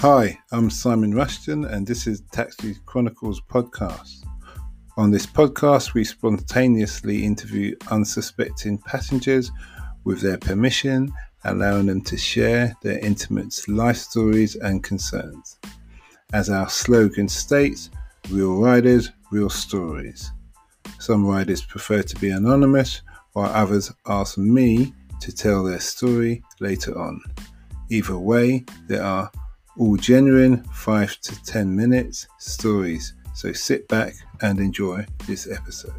Hi, I'm Simon Rushton, and this is Taxi Chronicles podcast. On this podcast, we spontaneously interview unsuspecting passengers with their permission, allowing them to share their intimate life stories and concerns. As our slogan states, real riders, real stories. Some riders prefer to be anonymous, while others ask me to tell their story later on. Either way, there are all genuine 5 to 10 minutes stories. So sit back and enjoy this episode.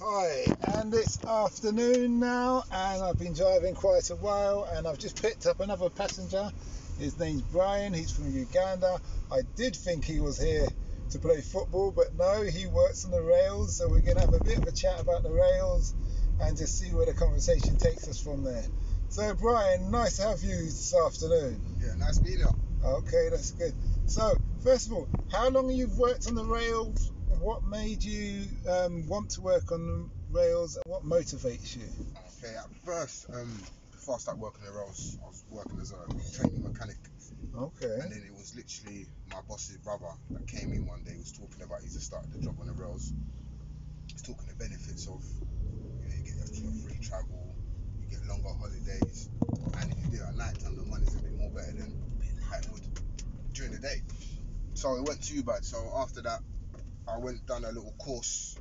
Hi, and it's afternoon now, and I've been driving quite a while, and I've just picked up another passenger. His name's Brian, he's from Uganda. I did think he was here to play football, but no, he works on the rails, so we're going to have a bit of a chat about the rails and just see where the conversation takes us from there. So, Brian, nice to have you this afternoon. Yeah, nice to being here. Okay, that's good. So, first of all, how long have you worked on the rails? What made you um, want to work on the rails? What motivates you? Okay, at first, um, before I started working on the rails, I was working as a training mechanic. Okay. And then it was literally my boss's brother that came in one day, was talking about he's just started the job on the rails. He's talking the benefits of you, know, you get extra free travel, get longer holidays, and if you do it at night time, the money's a bit more better than it would during the day. So it went too bad. So after that, I went done a little course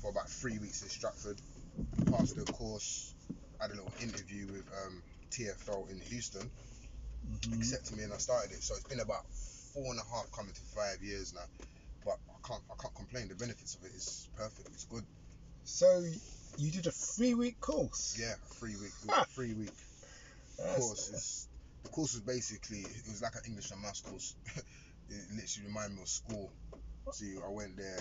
for about three weeks in Stratford. Passed the course, had a little interview with um, TFL in Euston, mm-hmm. accepted me, and I started it. So it's been about four and a half, coming to five years now. But I can't, I can't complain. The benefits of it is perfect. It's good. So you did a three week course. Yeah, three week, ah. three week course. The course was basically it was like an English and maths course. it literally reminded me of school. So I went there,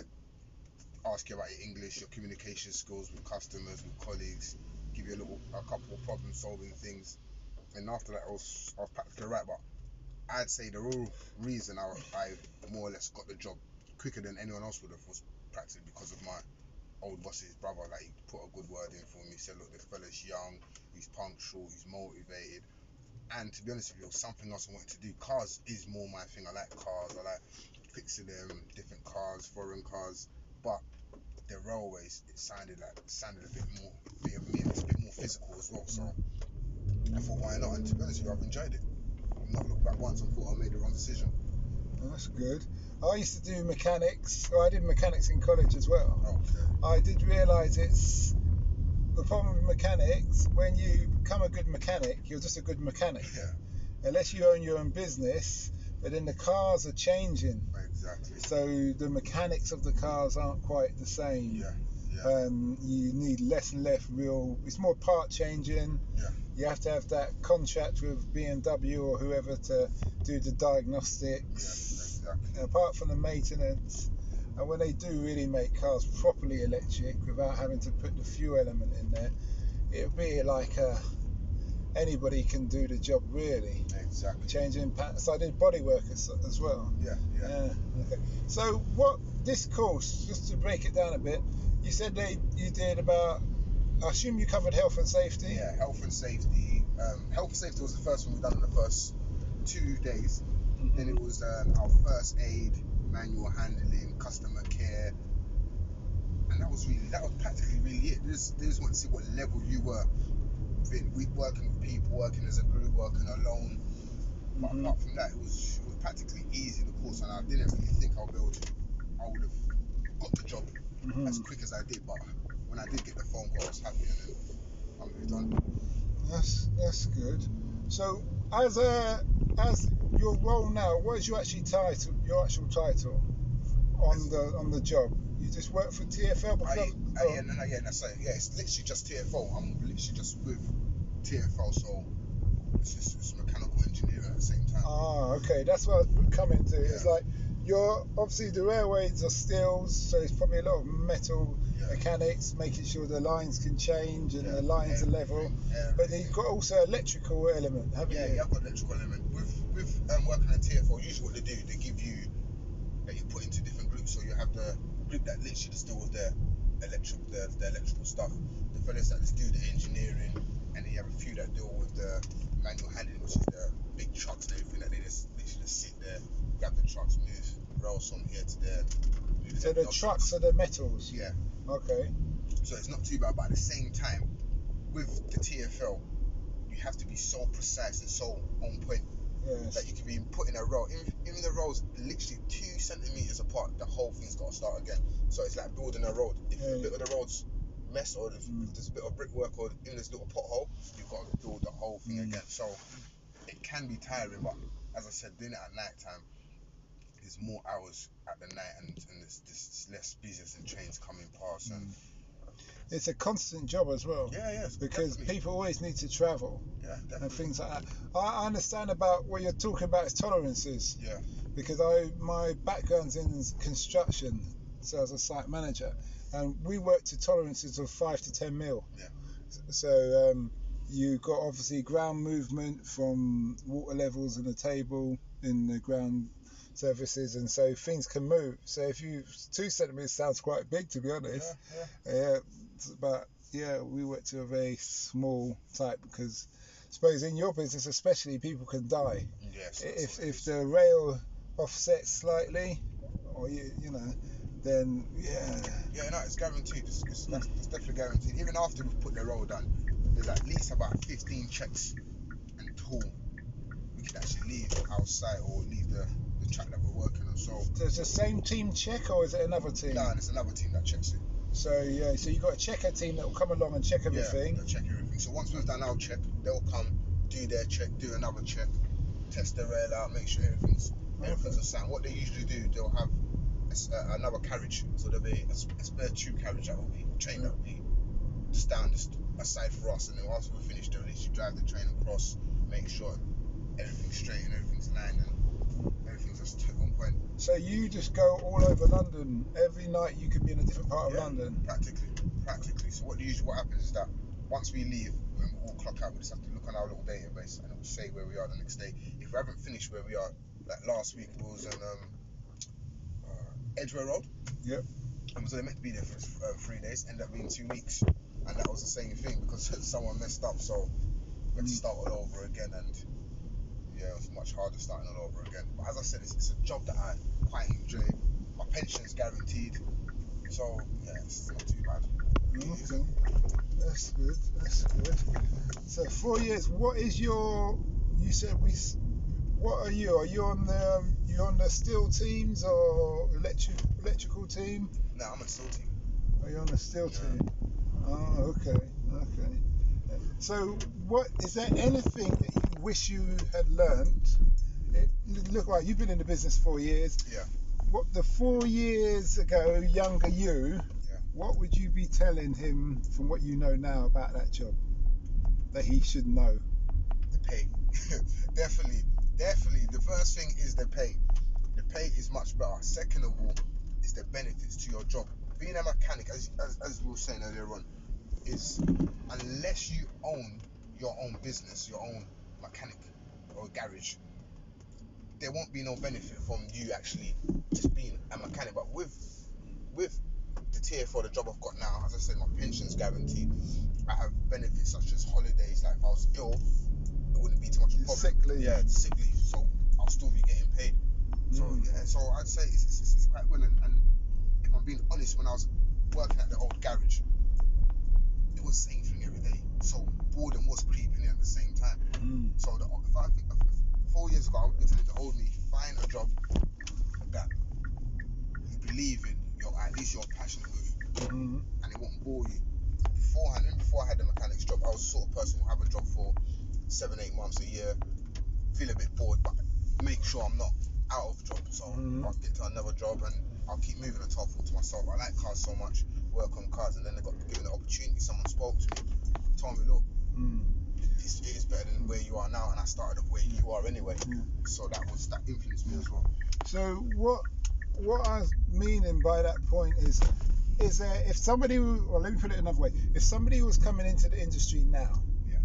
ask you about your English, your communication skills with customers, with colleagues, give you a little, a couple of problem solving things, and after that I was, I was practically right. But I'd say the real reason I, I more or less got the job quicker than anyone else would have was practically because of my old boss's brother, like he put a good word in for me. He said, look, this fella's young, he's punctual, he's motivated. And to be honest with you, something else I wanted to do. Cars is more my thing. I like cars. I like fixing them, different cars, foreign cars. But the railways, it sounded like sounded a bit more, it's a bit more physical as well. So I thought, why not? And to be honest with you, I've enjoyed it. I've not looked back once and thought I made the wrong decision. That's good. I used to do mechanics. Well, I did mechanics in college as well. Okay. I did realise it's the problem with mechanics. When you become a good mechanic, you're just a good mechanic. Yeah. Unless you own your own business, but then the cars are changing. Exactly. So the mechanics of the cars aren't quite the same. Yeah. Yeah. Um, you need less and less real. It's more part changing. Yeah. You have to have that contract with BMW or whoever to do the diagnostics. Yeah, Apart from the maintenance, and when they do really make cars properly electric without having to put the fuel element in there, it'll be like a, uh, anybody can do the job really. Exactly. Changing patterns. So I did body work as, as well. Yeah, yeah. Yeah. Okay. So what this course, just to break it down a bit, you said that you did about. I assume you covered health and safety. Yeah, health and safety. Um, health and safety was the first one we done in the first two days. Then it was um, our first aid, manual handling, customer care, and that was really that was practically really it. They just, they just want to see what level you were. We working with people, working as a group, working alone. But mm-hmm. apart from that, it was it was practically easy the course, and I didn't really think I'll be able to. I would have got the job mm-hmm. as quick as I did, but when I did get the phone call, I was happy, and then I moved on. That's that's good. So as a as your role now, what is your actually title? Your actual title on the on the job? You just work for TFL? I, I, yeah, no, no, yeah, that's it. Yeah, it's literally just TFL. I'm literally just with TFL, so it's just it's mechanical engineering at the same time. Ah, okay, that's what I was coming to. Yeah. It's like you're obviously the railways are steels, so it's probably a lot of metal. Mechanics, making sure the lines can change and the lines are level. But you've got also electrical element, haven't yeah, you? Yeah, I've got electrical element. With with um, working in TFL, usually what they do, they give you that you put into different groups. So you have the group that literally the steel was there, electric the, the electrical stuff. The fellas that just do the engineering, and then you have a few that deal with the manual handling, which is the big trucks and everything that they just literally just sit there, grab the trucks, move rails from here to there. So the trucks are the metals. Yeah. Okay. So it's not too bad, but at the same time, with the TFL, you have to be so precise and so on point Yes. that you can be putting a row. Even, even the rows literally two centimeters apart, the whole thing's got to start again. So it's like building a road. If Yeah. a bit of the road's mess or if, Mm. if there's a bit of brickwork or in this little pothole, you've got to build the whole thing Mm. again. So it can be tiring, but as I said, doing it at night time, there's more hours at the night and, and it's, it's less business and trains coming past. And It's a constant job as well. yeah, yeah, Because definitely. people always need to travel yeah, and things like that. I I understand about what you're talking about is tolerances. Yeah. because I my background's in construction, so as a site manager, and we work to tolerances of five to ten mil. Yeah. So um, you got obviously ground movement from water levels in the table in the ground surfaces, and so things can move. So if you two centimeters sounds quite big to be honest. yeah. Yeah, but yeah, we work to a very small type because. I suppose in your business, especially, people can die Yes. if if the rail offsets slightly, or you you know, then yeah, Yeah, no, it's guaranteed. It's, it's, it's definitely guaranteed. Even after we've put the road done, there's at least about 15 checks until we can actually leave outside or leave the track that we're working on. So, does the same team check or is it another team? no, and it's another team that checks it. So yeah, so you got a checker team that will come along and check everything. Yeah, they'll check everything. So once we've done our check, they'll come, do their check, do another check, test the rail out, make sure everything's everything's Okay. a sound. What they usually do, they'll have a uh, another carriage, so there'll be a spare tube carriage that will be train that will be just down just aside for us, and then once we finish the release, you drive the train across, make sure everything's straight and everything's lined and everything's just on point. So you just go all over London every night. You could be in a different part of Yeah. London. Practically, practically. So what usually what happens is that once we leave, when we all clock out, we just have to look on our little database and it will say where we are the next day. If we haven't finished where we are, like last week, we was on um, uh, Edgware Road. Yep. And was only meant to be there for uh, three days, ended up being two weeks, and that was the same thing because someone messed up, so we had to Mm. start all over again, and yeah, it was much harder starting all over again. But as I said, it's, it's a job that I quite enjoy. My pension's guaranteed, so yeah, it's not too bad. Okay. That's good. That's good. So four years. What is your? You said we. What are you? Are you on the? Um, you on the steel teams or electric electrical team? No, I'm a steel team. Are you on the steel Yeah. team? Oh, okay, okay. So, what is there anything that wish you had learnt? It, look, like you've been in the business four years. Yeah. What the four years ago, younger you, Yeah. what would you be telling him from what you know now about that job that he should know? The pay. definitely, definitely. The first thing is the pay. The pay is much better. Second of all, is the benefits to your job. Being a mechanic, as, as, as we were saying earlier on, is unless you own your own business, your own mechanic or garage, there won't be no benefit from you actually just being a mechanic. But with with the tier for the job I've got now, as I said, my pension's guaranteed. I have benefits such as holidays. Like if I was ill, it wouldn't be too much of a problem. sick leave. Yeah, sick leave. So I'll still be getting paid. So Mm. yeah, so I'd say it's, it's, it's quite good. And, and if I'm being honest, when I was working at the old garage, it was the same thing every day. So boredom was creeping in at the same time. Mm. So the, if I think four years ago, I would be telling the old me, find a job that you believe in, you're at least you're passionate with, Mm. and it won't bore you. Beforehand, before I had the mechanic's job, I was the sort of person who have a job for seven, eight months a year, feel a bit bored, but make sure I'm not out of job. So Mhm. I'll get to another job and I'll keep moving until I thought to myself, I like cars so much, work on cars, and then I got given the opportunity. Someone spoke to me, told me, look, Mm. it's, it is better than where you are now, and I started off where you are anyway. Yeah. So that was that influenced me as well. So what what I was meaning by that point is is there if somebody or let me put it another way if somebody was coming into the industry now Yeah.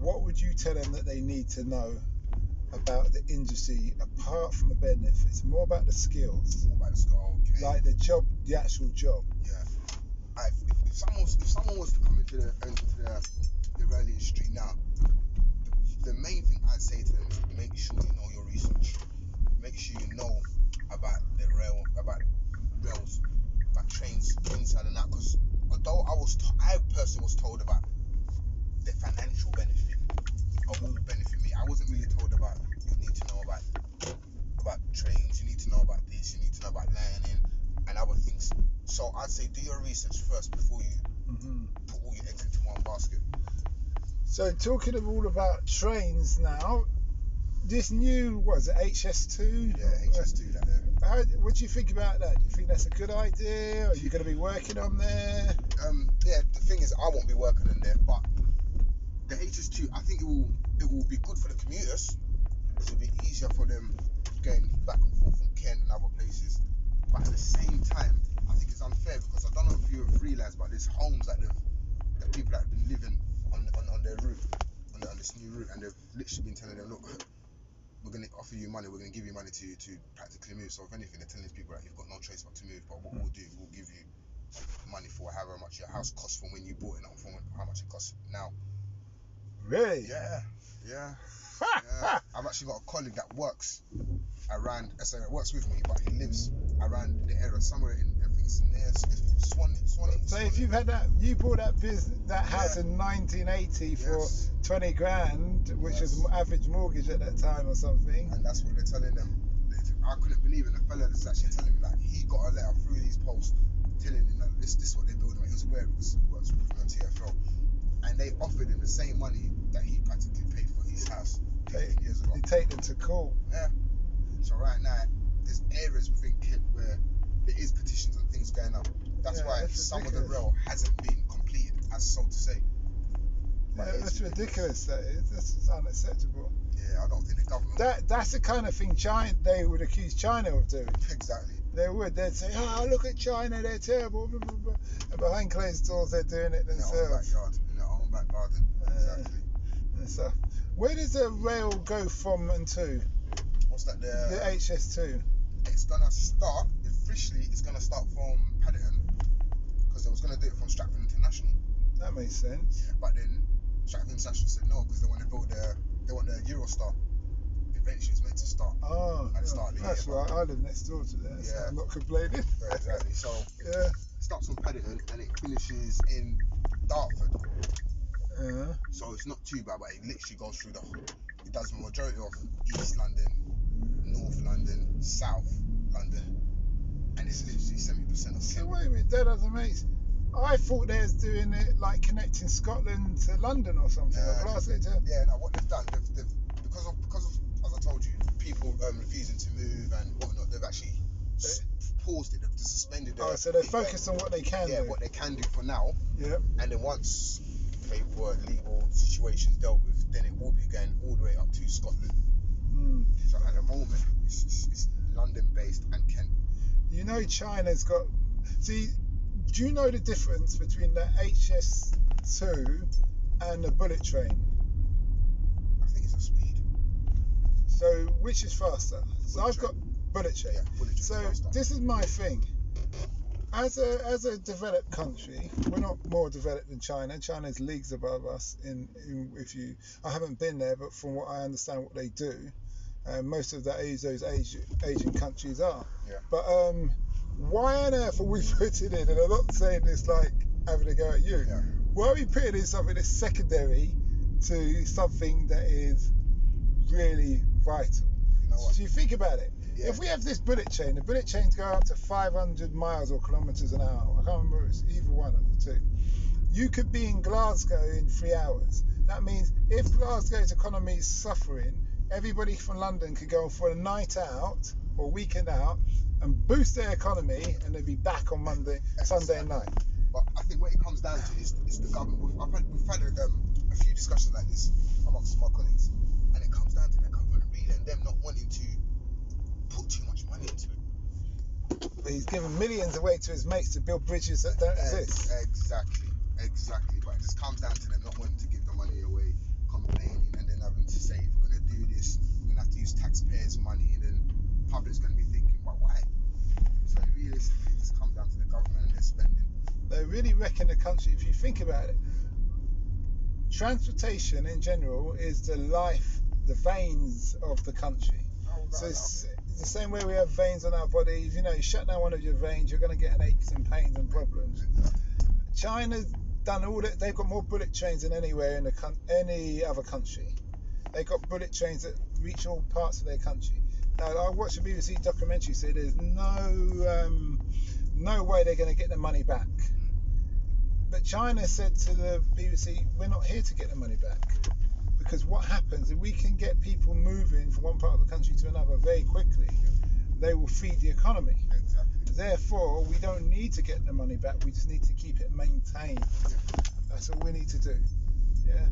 what would you tell them that they need to know about the industry apart from the benefits It's more about the skills More about the skull. Okay. like the job the actual job yeah. I, if, if someone was, if someone was to come into the into the the Raleigh street now, the, the main thing I'd say to them is make sure you know your research. Make sure you know about the rail, about rails, about trains inside and out. Because although I was, to- I personally was told about the financial benefit of what would benefit me, I wasn't really told about you need to know about about trains, you need to know about this, you need to know about learning and other things. So I'd say do your research first before you hmm put all your eggs into one basket. So talking of all about trains now, this new was it HS2? Yeah, HS2 that there. How, what do you think about that? Do you think that's a good idea? Are you going to be working on there? Um, yeah, the thing is, I won't be working in there, but the HS2, I think it will it will be good for the commuters. It'll be easier for them going back and forth from Kent and other places. But at the same time, I think it's unfair because I don't know if you have realised, but there's homes that they've, that people that have been living on on, on their route, on, the, on this new route, and they've literally been telling them, look, we're going to offer you money, we're going to give you money to to practically move. So if anything, they're telling these people that you've got no choice but to move. But what we'll do, we'll give you money for however much your house costs from when you bought it, not from how much it costs now. Really? Yeah, yeah, yeah. I've actually got a colleague that works around, uh, I say works with me, but he lives around the area, somewhere in, I think it's near Swan, Swan. So if you've had that, you bought that business, that house Yeah. in 1980 for Yes. 20 grand, which was average mortgage at that time or something. and that's what they're telling them. I couldn't believe it. The fella is actually telling me like he got a letter through these posts telling him that this this is what they're building. He was aware of this works with me on TFL, and they offered him the same money that he practically paid for his house 15 years ago. You take them to court. Yeah. So right now, there's areas within Kent where there is petitions and things going up. That's Yeah, why that's some of the rail hasn't been completed, as so to say. Yeah, that's ridiculous. That is. That's unacceptable. Yeah, I don't think the government. That that's the kind of thing China they would accuse China of doing. exactly. They would. They'd say, "Oh, look at China. They're terrible." And behind closed doors, they're doing it In their own themselves. backyard, in their own back garden. Exactly. stuff. Where does the rail go from and to? What's that? The The, um, HS2. it's gonna start officially. It's gonna start from Paddington because they was gonna do it from Stratford International. That makes sense. But then Stratford International said no because they want to build their they want their Eurostar. Eventually, it's meant to start. Oh, At the start of the that's year, right. I live next door to there, so Yeah. I'm not complaining. Yeah, exactly. So Yeah. it starts from Paddington and it finishes in Dartford. Yeah. So it's not too bad, but it literally goes through the. It does the majority of East London, North London, South London, and it's literally seventy percent of So wait a minute, that doesn't make. I thought they was doing it like connecting Scotland to London or something, Yeah. Glasgow to. Yeah, no, what they've done, they've, they've because of because of as I told you, people um, refusing to move and whatnot, they've actually s- paused it. They've suspended. Oh, so they're focused on what they can yeah, do. what they can do for now, Yep. and then once paperwork, legal situations dealt with, then it will be going all the way up to Scotland. Mm. So at the moment, it's, it's, it's London based and Kent. You know, China's got. See, do you know the difference between the HS2 and the bullet train? I think it's a speed. So, which is faster? So, I've got bullet train. Yeah, bullet train So faster. this is my thing. As a as a developed country, we're not more developed than China. China's leagues above us. In, in if you, I haven't been there, but from what I understand, what they do, uh, most of that is those Asian Asian countries are. Yeah. But um, why on earth are we putting in? And I'm not saying this like having a go at you. Yeah. Why are we putting in something that's secondary to something that is really vital? You know what? So you think about it. If we have this bullet chain, the bullet chains go up to 500 miles or kilometers an hour. I can't remember. It's either one of the two. You could be in Glasgow in three hours. That means if Glasgow's economy is suffering, everybody from London could go for a night out or weekend out and boost their economy, and they'd be back on Monday, Sunday night. But I think what it comes down to is, is the government. We've, I've had, we've had a, um, a few discussions like this amongst my colleagues, and it comes down to the government really and them not wanting to put too much money into it. He's giving millions away to his mates to build bridges that don't Ex- exist. Exactly, exactly. But it just comes down to them not wanting to give the money away, complaining, and then having to say, if we're going to do this, we're going to have to use taxpayers' money, and then public's going to be thinking, well, why? So realistically, it just comes down to the government and their spending. They're really wrecking the country. If you think about it, transportation in general is the life, the veins of the country. Oh, so it's the same way we have veins on our bodies. You know, you shut down one of your veins, you're going to get an aches and pains and problems. China's done all that. They've got more bullet trains than anywhere in coun- any other country. They've got bullet trains that reach all parts of their country. Now, I watched a BBC documentary say there's no um, no way they're going to get the money back. But China said to the BBC, "We're not here to get the money back." Because what happens if we can get people moving from one part of the country to another very quickly, they will feed the economy. Exactly. Therefore, we don't need to get the money back. We just need to keep it maintained. That's all we need to do. Yeah,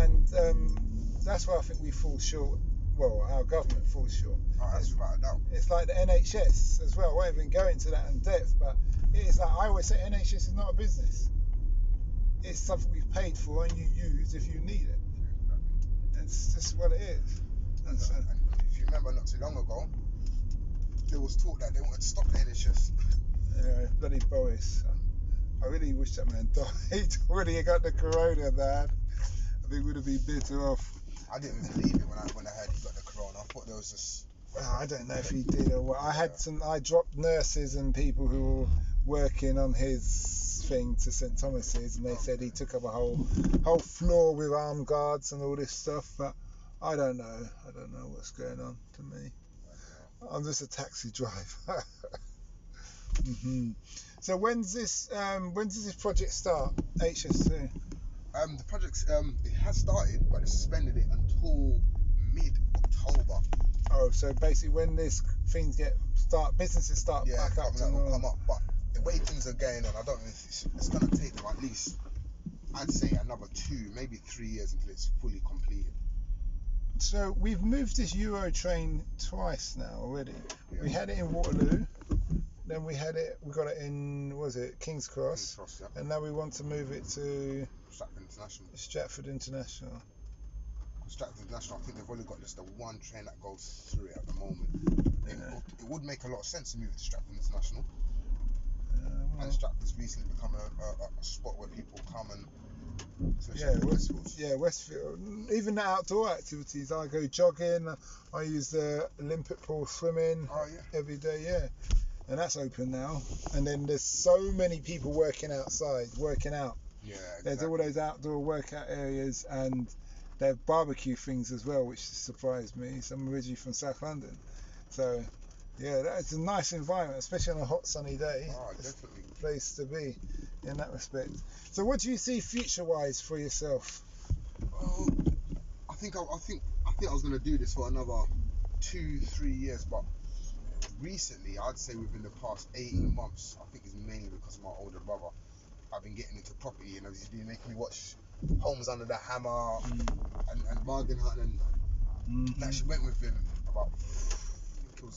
and um, that's where I think we fall short. Well, our government falls short. Oh, that's without a doubt. It's like the NHS as well. I won't even go into that in depth, but it's like I always say, NHS is not a business. It's something we've paid for and you use if you need it. It's just what it is. And, and if you remember not too long ago, there was talk that they wanted to stop the NHS. Yeah, bloody Boris. I really wish that man died when he got the corona, man. I think we'd have been better off. I didn't believe it when I when I heard he got the corona. I thought there was just Well, I don't know if he did or what. I had some. I dropped nurses and people who were working on his thing to St Thomas's, and they said he took up a whole whole floor with armed guards and all this stuff. But I don't know. I don't know what's going on to me. I'm just a taxi driver. hmm So when's this? Um, when does this project start? HS2. um the project um it has started, but they suspended it until mid October. Oh, so basically when this things get start, businesses start Yeah, back up will come up. But the way things are going on, I don't know if it's, it's gonna take them at least. I'd say another two, maybe three years until it's fully completed. So we've moved this Euro train twice now already. Yeah. We had it in Waterloo, then we had it, we got it in, what was it, King's Cross, King's Cross, yeah. and now we want to move it to Stratford International. Stratford International. Stratford International, I think they've only got just the one train that goes through it at the moment. It, would, it would make a lot of sense to move it to Stratford International. And Stratford's recently become a, a, a spot where people come and yeah, for West, festivals. yeah, Westfield. Even the outdoor activities, I go jogging. I use the Olympic pool swimming Oh yeah. every day. Yeah, and that's open now. And then there's so many people working outside, working out. Yeah. There's all those outdoor workout areas and they have barbecue things as well, which surprised me. So I'm originally from South London. So, yeah, that's a nice environment, especially on a hot sunny day. Oh, definitely. place to be in that respect. So, what do you see future wise for yourself? Well, I think I, I think I think I was gonna do this for another two, three years, but recently, I'd say within the past 18 months, I think it's mainly because of my older brother. I've been getting into property, and he's been making me watch Homes Under the Hammer and, and Bargain Hunt, and Mhm. Actually went with him about I think it was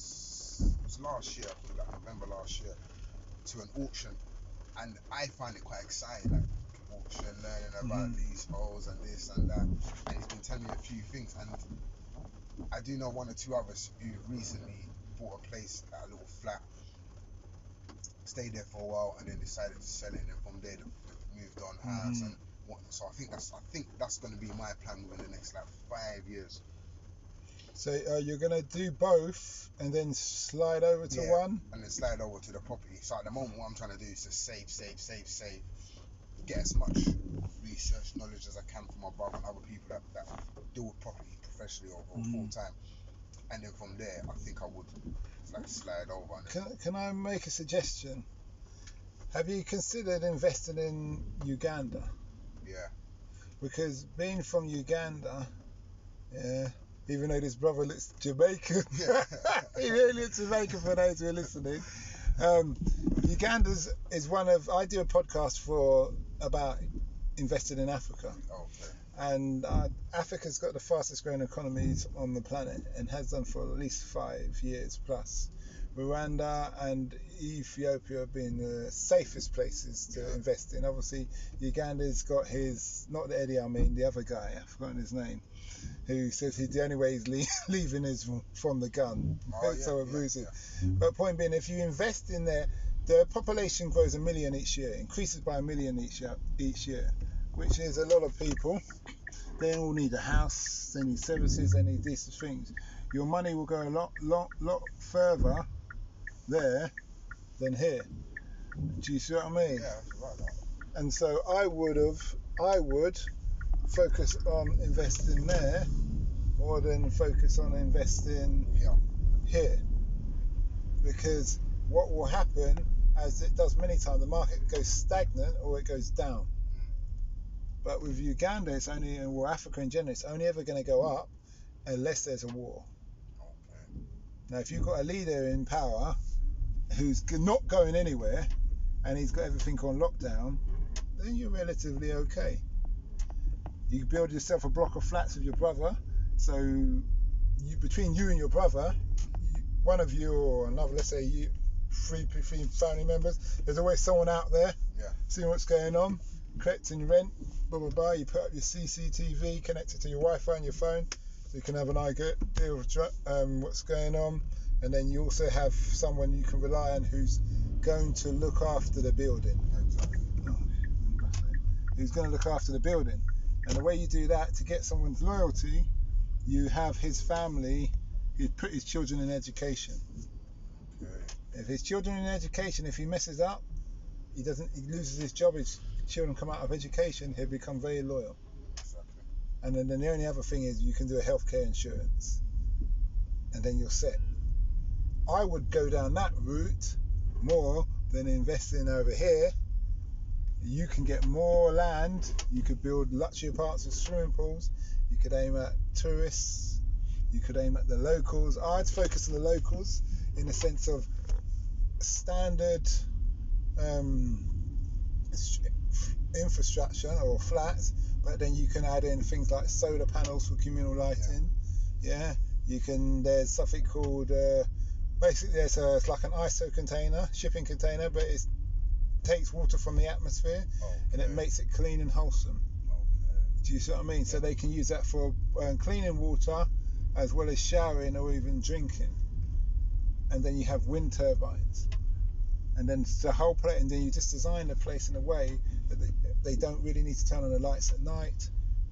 it was last year, I think like November last year, to an auction, and I find it quite exciting, like auction, learning about Mhm. these holes and this and that, and he's been telling me a few things, and I do know one or two others who recently bought a place a little flat, stayed there for a while, and then decided to sell it, and then from there they've moved on house Mhm. and whatnot. So I think that's I think that's going to be my plan within the next like five years. So, uh, you're going to do both and then slide over to Yeah. one? and then slide over to the property. So at the moment, what I'm trying to do is just save, save, save, save, get as much research knowledge as I can from my brother and other people that, that deal with property professionally or, or Mhm. full time. And then from there, I think I would like slide over. And Can, can I make a suggestion? Have you considered investing in Uganda? yeah, because being from Uganda, yeah, even though this brother looks Jamaican, he really looks Jamaican for those who are listening. Um, Uganda's is one of I do a podcast for about investing in Africa, okay, and uh, Africa's got the fastest growing economies on the planet and has done for at least five years plus. Rwanda and Ethiopia have been the safest places to Yeah. invest in. Obviously, Uganda's got his, not the Idi Amin, the other guy, I've forgotten his name, who says he's the only way he's le- leaving is from, from the gun. Oh, yeah, so yeah, abusive. yeah. But point being, if you invest in there, the population grows a million each year, increases by a million each year, each year, which is a lot of people. They all need a house, they need services, they need these things. Your money will go a lot, lot, lot further there than here. Do you see what I mean? Yeah, right. And so I would have, I would focus on investing there more than focus on investing Yeah. here. Because what will happen, as it does many times, the market goes stagnant or it goes down. But with Uganda, it's only, or Africa in general, it's only ever going to go up unless there's a war. Okay. Now, if you've got a leader in power who's not going anywhere and he's got everything on lockdown, then you're relatively okay. You build yourself a block of flats with your brother, so you, between you and your brother, you, one of you or another, let's say you, three, three family members, there's always someone out there Yeah. seeing what's going on, collecting rent, blah blah blah. You put up your CCTV, connect it to your Wi-Fi and your phone, so you can have an idea of dr- um, what's going on, and then you also have someone you can rely on who's going to look after the building. Exactly. Who's going to look after the building, and the way you do that to get someone's loyalty, you have his family, you put his children in education. If his children in education, if he messes up, he doesn't, he loses his job. His children come out of education, he'll become very loyal. Exactly. And then, then the only other thing is you can do a healthcare insurance, and then you're set. I would go down that route more than investing over here. You can get more land. You could build luxury parts with swimming pools. You could aim at tourists. You could aim at the locals. I'd focus on the locals in the sense of standard um, infrastructure or flats, but then you can add in things like solar panels for communal lighting. Yeah, you can. There's something called uh, basically there's a, it's like an ISO container, shipping container, but it takes water from the atmosphere and it makes it clean and wholesome. Okay. Do you see what I mean? So they can use that for um, cleaning water as well as showering or even drinking. And then you have wind turbines. And then the whole place, and then you just design the place in a way that they, they don't really need to turn on the lights at night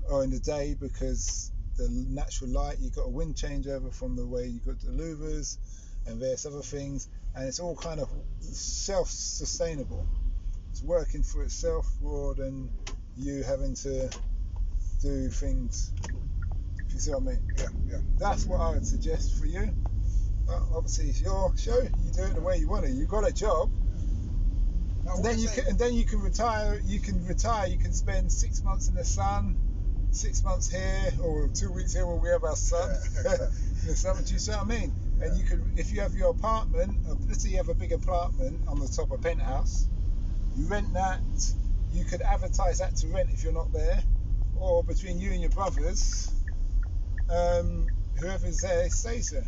or in the day because the natural light, you've got a wind changeover from the way you've got the louvers and various other things, and it's all kind of self sustainable. It's working for itself more than you having to do things. If you see what I mean? Yeah. Yeah. That's what I would suggest for you. But obviously, it's your show. You do it the way you want it. You got a job, and then you're can, and then you can retire. You can retire. You can spend six months in the sun, six months here, or two weeks here when we have our sun. Yeah. the summer. Do you see what I mean? And you could, if you have your apartment, let's say you have a big apartment on the top of penthouse, you rent that. You could advertise that to rent if you're not there, or between you and your brothers, um, whoever's there stays there.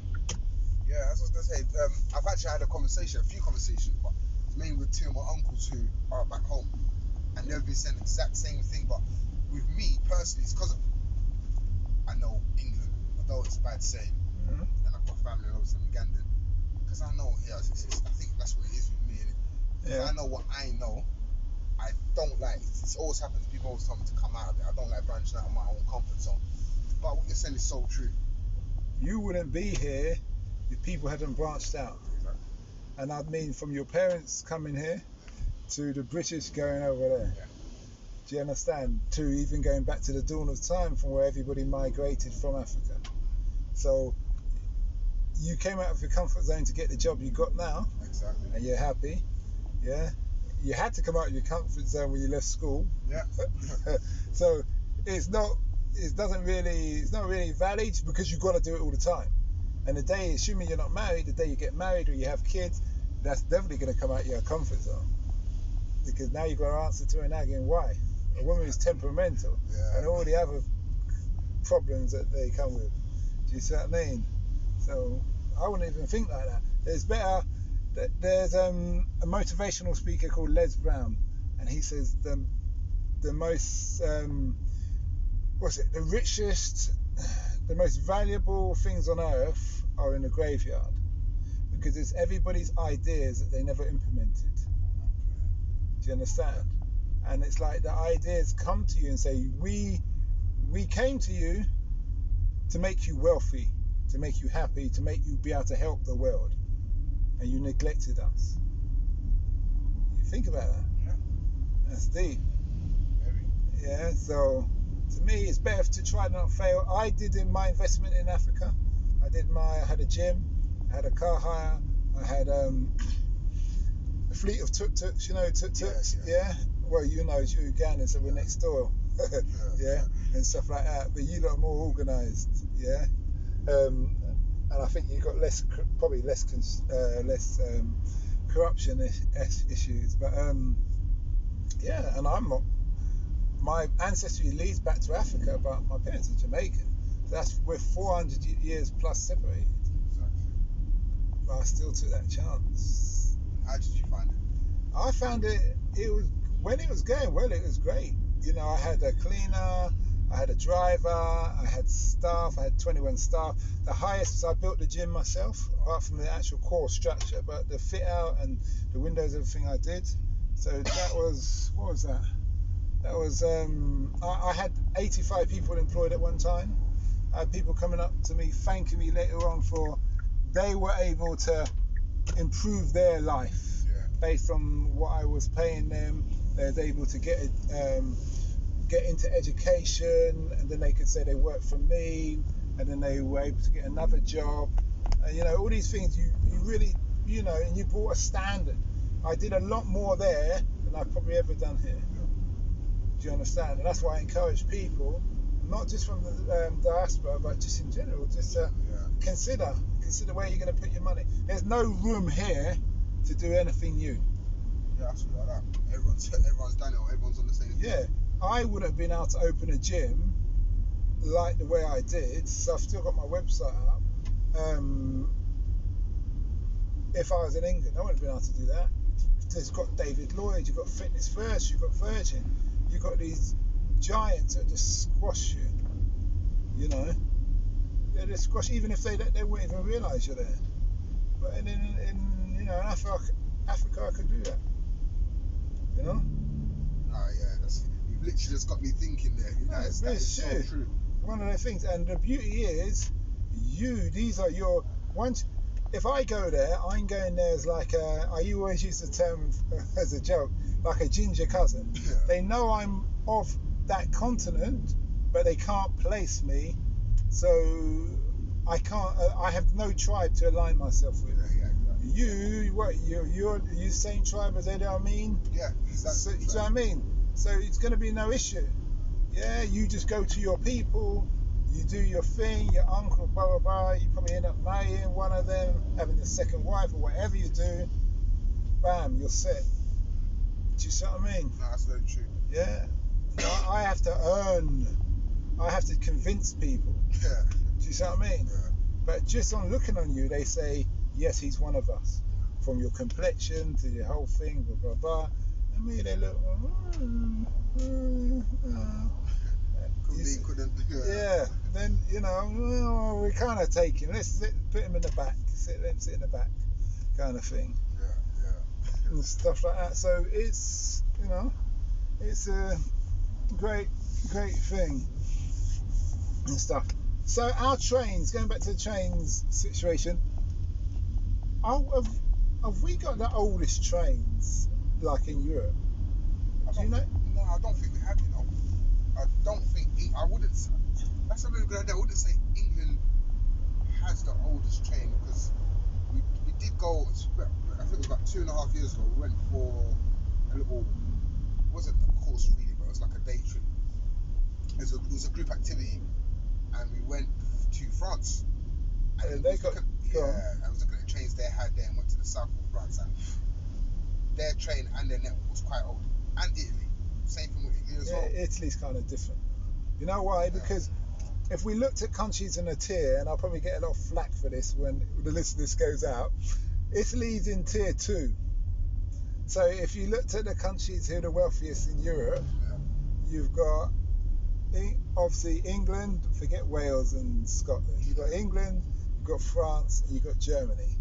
Yeah, that's what I was gonna say. Um, I've actually had a conversation, a few conversations, but mainly with two of my uncles who are back home, and they've been saying the exact same thing. But with me personally, it's because I know England, although it's bad saying, Mhm. and I've got family and obviously I'm Ugandan. Because I know, yeah, it's, it's, I think that's what it is with me. innit? 'Cause Yeah. I know what I know. I don't like. It It's always happens. To people always tell me to come out of it. I don't like branching out of my own comfort zone. But what you're saying is so true. You wouldn't be here if people hadn't branched out. And I mean, from your parents coming here to the British going over there. Yeah. Do you understand? To even going back to the dawn of time from where everybody migrated from Africa. So you came out of your comfort zone to get the job you got now, Exactly. and you're happy. Yeah. You had to come out of your comfort zone when you left school. Yeah. so it's not it doesn't really it's not really valid because you've got to do it all the time and the day assuming you're not married the day you get married or you have kids that's definitely going to come out of your comfort zone because now you've got to answer to a nagging why a woman is temperamental Yeah. and all the other problems that they come with do you see what I mean so I wouldn't even think like that It's better there's um, a motivational speaker called Les Brown and he says the the most um, what's it the richest the most valuable things on earth are in the graveyard because it's everybody's ideas that they never implemented. Do you understand? And it's like the ideas come to you and say, "We, we came to you to make you wealthy, to make you happy, to make you be able to help the world, and you neglected us." You think about that? Yeah. That's deep. Very. Yeah. So to me, it's better to try not fail. I did in my investment in Africa. I did my. I had a gym. I had a car hire. I had um, a fleet of tuk tuks. You know tuk tuks. Yeah, Yeah, Well, you know, it's Uganda, so we're next door. yeah, and stuff like that. But you lot are more organised. Yeah. Um, and I think you've got less, probably less, uh, less um, corruption is- is- issues. But um, yeah, and I'm not. My ancestry leads back to Africa, but my parents are Jamaican. So that's we're 400 years plus separated. Exactly. But I still took that chance. How did you find it? I found it. It was when it was going well. It was great. You know, I had a cleaner, I had a driver, I had staff. I had 21 staff. The highest was I built the gym myself, apart from the actual core structure, but the fit out and the windows, everything I did. So that was what was that? That was um, I, I had 85 people employed at one time. I had people coming up to me thanking me later on for they were able to improve their life Yeah. based on what I was paying them. They was able to get um, get into education, and then they could say they worked for me, and then they were able to get another job. And, you know, all these things you you really you know, and you brought a standard. I did a lot more there than I've probably ever done here. Do you understand? And that's why I encourage people, not just from the um, diaspora, but just in general, just to Yeah. consider consider where you're going to put your money. There's no room here to do anything new. Yeah, that's like that. Everyone's everyone's done it. Everyone's on the same. Yeah, I would have been able to open a gym like the way I did. So I've still got my website up. Um, if I was in England, I wouldn't have been able to do that. There's got David Lloyd, you've got Fitness First, you've got Virgin, you've got these giants that just squash you. You know, they just squash even if they they won't even realise you're there. But in, in, in you know in Africa, Africa I could do that. You know. Ah, yeah. That's you've literally just got me thinking there. No, that it's is so true. one of the things and the beauty is you these are your once if I go there I'm going there as like a I always use the term as a joke like a ginger cousin Yeah. they know I'm of that continent but they can't place me so I can't uh, I have no tribe to align myself with Yeah, yeah, exactly. you what you you're you same tribe as Idi Amin Yeah, exactly. so, do you know what I mean? So it's going to be no issue. Yeah, you just go to your people, you do your thing, your uncle, blah, blah, blah. You probably end up marrying one of them, having a second wife, or whatever you do. Bam, you're set. Do you see what I mean? No, that's very true. Yeah. No, I have to earn, I have to convince people. Yeah. Do you see what I mean? Yeah. But just on looking on you, they say, yes, he's one of us. From your complexion to your whole thing, blah, blah, blah. And me, they look, mm, mm, uh. Could be, couldn't. yeah. Then, you know, well, we kind of take him. Let's sit, put him in the back. Sit, let him sit in the back, kind of thing. Yeah, yeah. And stuff like that. So it's, you know, it's a great, great thing and stuff. So our trains, going back to the trains situation, are, have, have we got the oldest trains like in Europe? Do you know? No, I don't think we have. You know, I don't think. I wouldn't. That's a really good idea. I wouldn't say England has the oldest train because we, we did go. I think it was about two and a half years ago. We went for a little. It wasn't a course really, but it was like a day trip. It was a, it was a group activity, and we went to France. Yeah, we they got- looking- yeah, I was looking at the trains they had there and went to the south of France and their train and their network was quite old. And Italy, same thing with Italy as Yeah, well. Italy's kind of different. You know why? Because if we looked at countries in a tier, and I'll probably get a lot of flack for this when the list of this goes out, Italy's in tier two. So if you looked at the countries who are the wealthiest in Europe, Yeah. you've got obviously England, forget Wales and Scotland. You've got England, you've got France, and you've got Germany.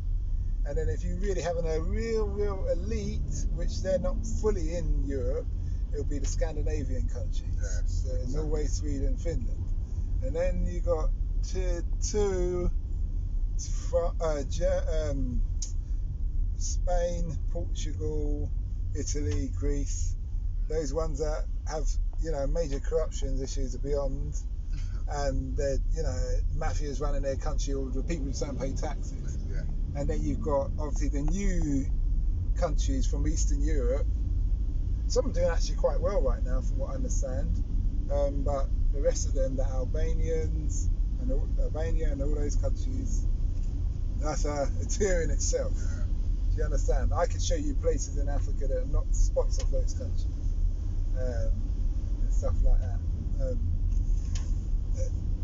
And then if you really having a real, real elite, which they're not fully in Europe, it'll be the Scandinavian countries. Yeah, so exactly. Norway, Sweden, Finland. And then you got tier two, uh, um, Spain, Portugal, Italy, Greece. Those ones that have, you know, major corruption issues are beyond. And they're, you know, mafias running their country, or the people just don't pay taxes. And then you've got obviously the new countries from Eastern Europe. Some are doing actually quite well right now, from what I understand. Um, but the rest of them, the Albanians and Albania and all those countries, that's a, a tier in itself. Do you understand? I can show you places in Africa that are not spots of those countries um, and stuff like that. Um,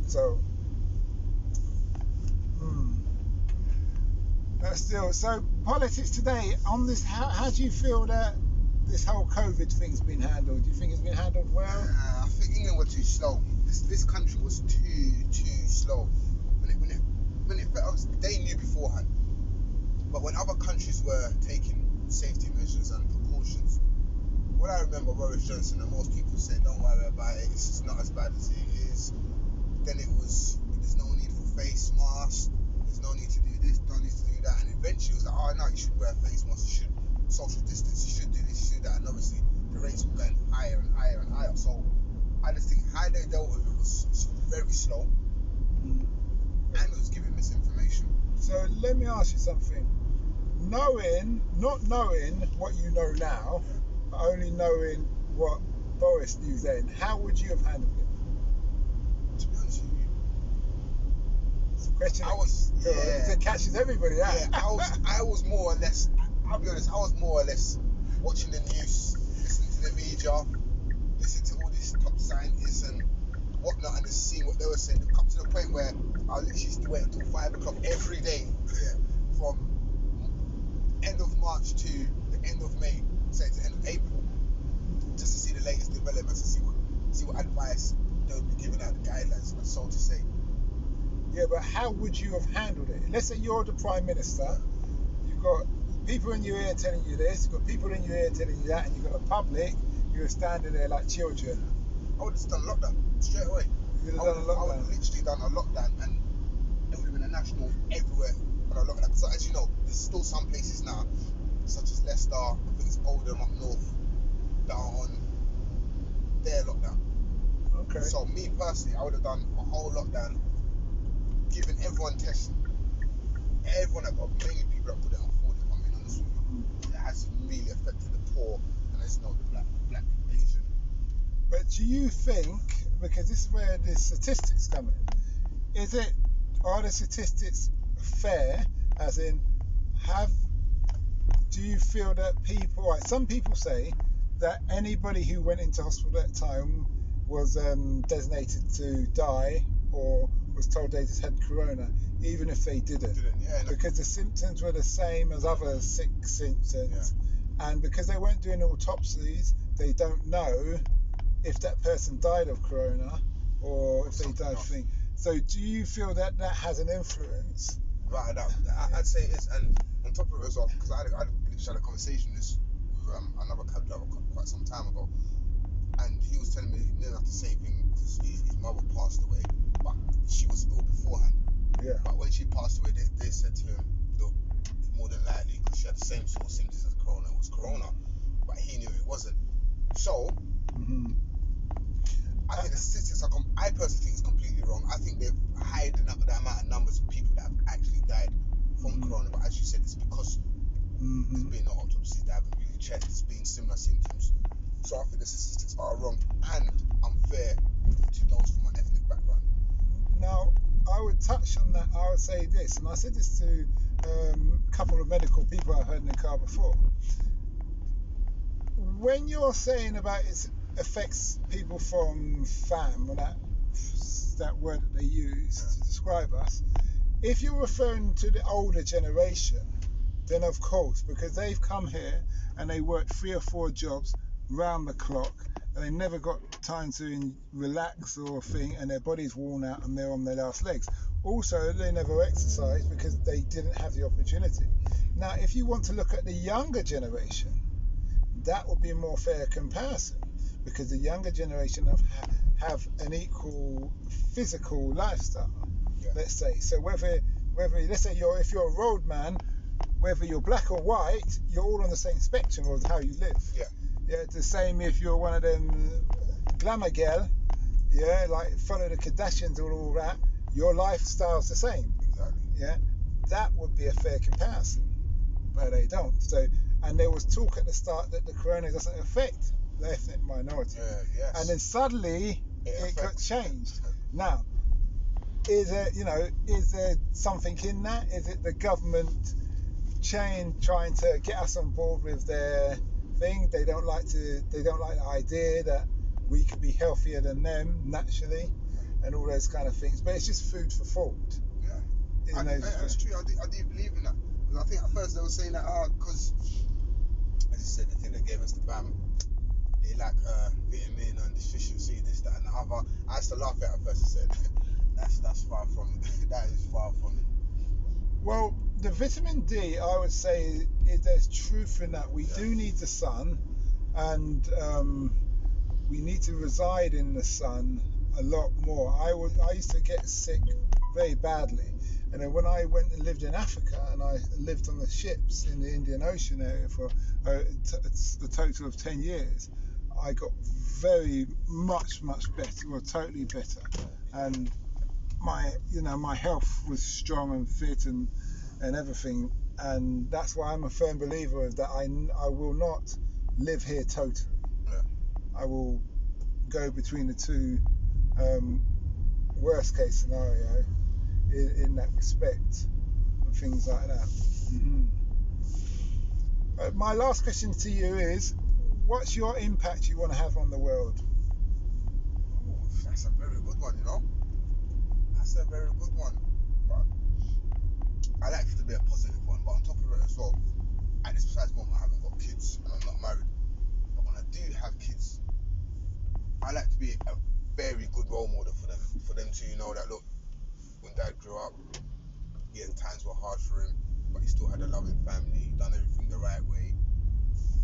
so, hmm. But still, so politics today on this. How, how do you feel that this whole COVID thing's been handled? Do you think it's been handled well? Uh, I think England were too slow. This this country was too too slow. When it when it when it obviously they knew beforehand, but when other countries were taking safety measures and precautions, what I remember Boris Johnson and most people saying, "Don't worry about it. It's not as bad as it is." Then it was, "There's no need for face masks. There's no need to do this. Don't need to do that." And eventually it was like, "Oh no, you should wear a face mask. You should social distance. You should do this. You should do that." And obviously the rates were going higher and higher and higher. So I just think how they dealt with it was very slow mm. and it was giving misinformation. So let me ask you something. Knowing, not knowing what you know now, but only knowing what Boris knew then, how would you have handled it? To be honest with you, Question I was yeah. that catches everybody out. Yeah, I was, I was more or less. I'll be honest. I was more or less watching the news, listening to the media, listening to all these top scientists and whatnot, and just seeing what they were saying. It come to the point where I literally used to wait until five o'clock every day, yeah, from end of March to the end of May, say to the end of April, just to see the latest developments and see what see what advice they would be giving out, the guidelines, and so to say. Yeah, but how would you have handled it? Let's say you're the prime minister. You've got people in your ear telling you this. You've got people in your ear telling you that, and you've got a public who are standing there like children. I would have just done a lockdown straight away. I would, I would have literally done a lockdown and it would have been a national everywhere on a lockdown. So as you know, there's still some places now, such as Leicester, I think it's Oldham up north, that are on their lockdown. Okay. So me personally, I would have done a whole lockdown, giving everyone tests. Everyone that got mainly people that couldn't afford it, I'm being honest. It has really affected the poor and you know, the black, black, Asian. But do you think, because this is where the statistics come in, is it, are the statistics fair? As in, have, do you feel that people, right, some people say that anybody who went into hospital at that time was um, designated to die or was told they just had corona, even if they didn't. Didn't, yeah, Because the symptoms were the same as other sick symptoms. And because they weren't doing autopsies, they don't know if that person died of corona or if they died of thing. So do you feel that that has an influence? Right, that, I'd say it's and on top of it as well, because I had, I had literally had a conversation this with um, another cab driver quite some time ago, and he was telling me he didn't have to say anything because his mother passed away, but she was ill beforehand. Yeah. But when she passed away, they, they said to him, look, more than likely because she had the same sort of symptoms as corona. It was corona, but he knew it wasn't. So hmm I think the statistics are. Com- I personally think it's completely wrong. I think they've hidden up the amount of numbers of people that have actually died from Mhm. corona. But as you said, it's because hmm there's been no autopsies. They haven't really checked. It's been similar symptoms. So I think the statistics are wrong and unfair to those from an ethnic background. Now, I would touch on that. I would say this, and I said this to um, a couple of medical people I've heard in the car before. When you're saying about it affects people from fam, that that word that they use to describe us, if you're referring to the older generation, then of course, because they've come here and they worked three or four jobs round the clock, and they never got time to relax or thing, and their body's worn out and they're on their last legs. Also, they never exercised because they didn't have the opportunity. Now, if you want to look at the younger generation, that would be a more fair comparison because the younger generation have, have an equal physical lifestyle. Yeah. Let's say so. Whether whether let's say you're if you're a roadman, whether you're black or white, you're all on the same spectrum of how you live. Yeah. Yeah. It's the same if you're one of them glamour girl. Yeah, like follow the Kardashians or all that. Your lifestyle's the same. Exactly. Yeah, that would be a fair comparison, but they don't. So, and there was talk at the start that the corona doesn't affect the ethnic minority, Yeah, yes. and then suddenly It it, got changed. Now, is there, you know, is there something in that? Is it the government chain trying to get us on board with their thing? They don't like to. They don't like the idea that we could be healthier than them naturally, and all those kind of things. But it's just food for thought. Yeah. I, I- that's true. I do, I do believe in that. 'Cause I think at first they were saying that oh because, as you said, the thing that gave us the BAME, they lack uh, vitamin and deficiency, this, that, and the other. I used to laugh at it at first. I said, that's that's far from that is far from it. Well, the vitamin D, I would say, is there's truth in that. We do need the sun, and um, we need to reside in the sun a lot more. I was, I used to get sick very badly, and then when I went and lived in Africa, and I lived on the ships in the Indian Ocean area for uh, t- total of ten years, I got very much, much better, or totally better, and my you know my health was strong and fit and and everything and that's why I'm a firm believer of that I, I will not live here totally Yeah. I will go between the two um, worst case scenario in, in that respect and things like that hmm uh, my last question to you is what's your impact you want to have on the world that's a very good one, you know. That's a very good one. I like it to be a positive one. But on top of it as well, at this precise moment, I haven't got kids and I'm not married. But when I do have kids, I like to be a very good role model for them. For them to know that look, when Dad grew up, yeah, times were hard for him, but he still had a loving family. He done everything the right way.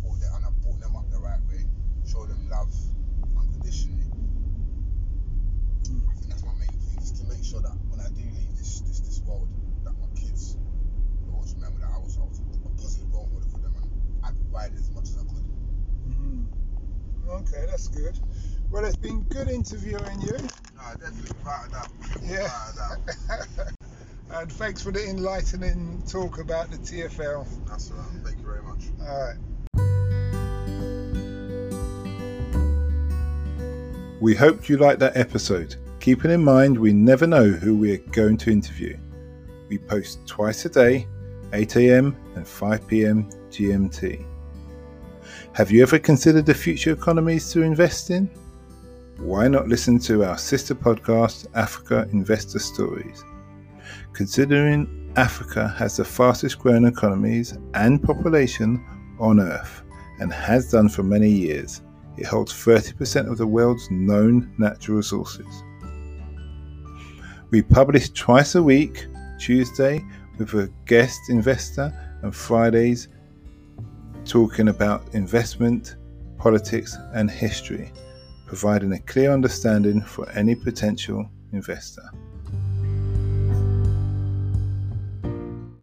Brought them, and I brought them up the right way. Showed them love unconditionally. I think that's my main thing, just to make sure that when I do leave this this this world, that kids will always remember that I was, I was a positive role model for them and I provided as much as I could. Mhm. Okay, that's good. Well, it's been good interviewing you. No, definitely without a doubt. Yeah. Without a doubt. and thanks for the enlightening talk about the TFL. That's all right. Thank you very much. All right. We hoped you liked that episode. Keeping in mind, we never know who we're going to interview. We post twice a day, 8am and 5pm GMT. Have you ever considered the future economies to invest in? Why not listen to our sister podcast, Africa Investor Stories? Considering Africa has the fastest growing economies and population on Earth and has done for many years, it holds 30% of the world's known natural resources. We publish twice a week, Tuesday with a guest investor, and Fridays talking about investment, politics, and history, providing a clear understanding for any potential investor.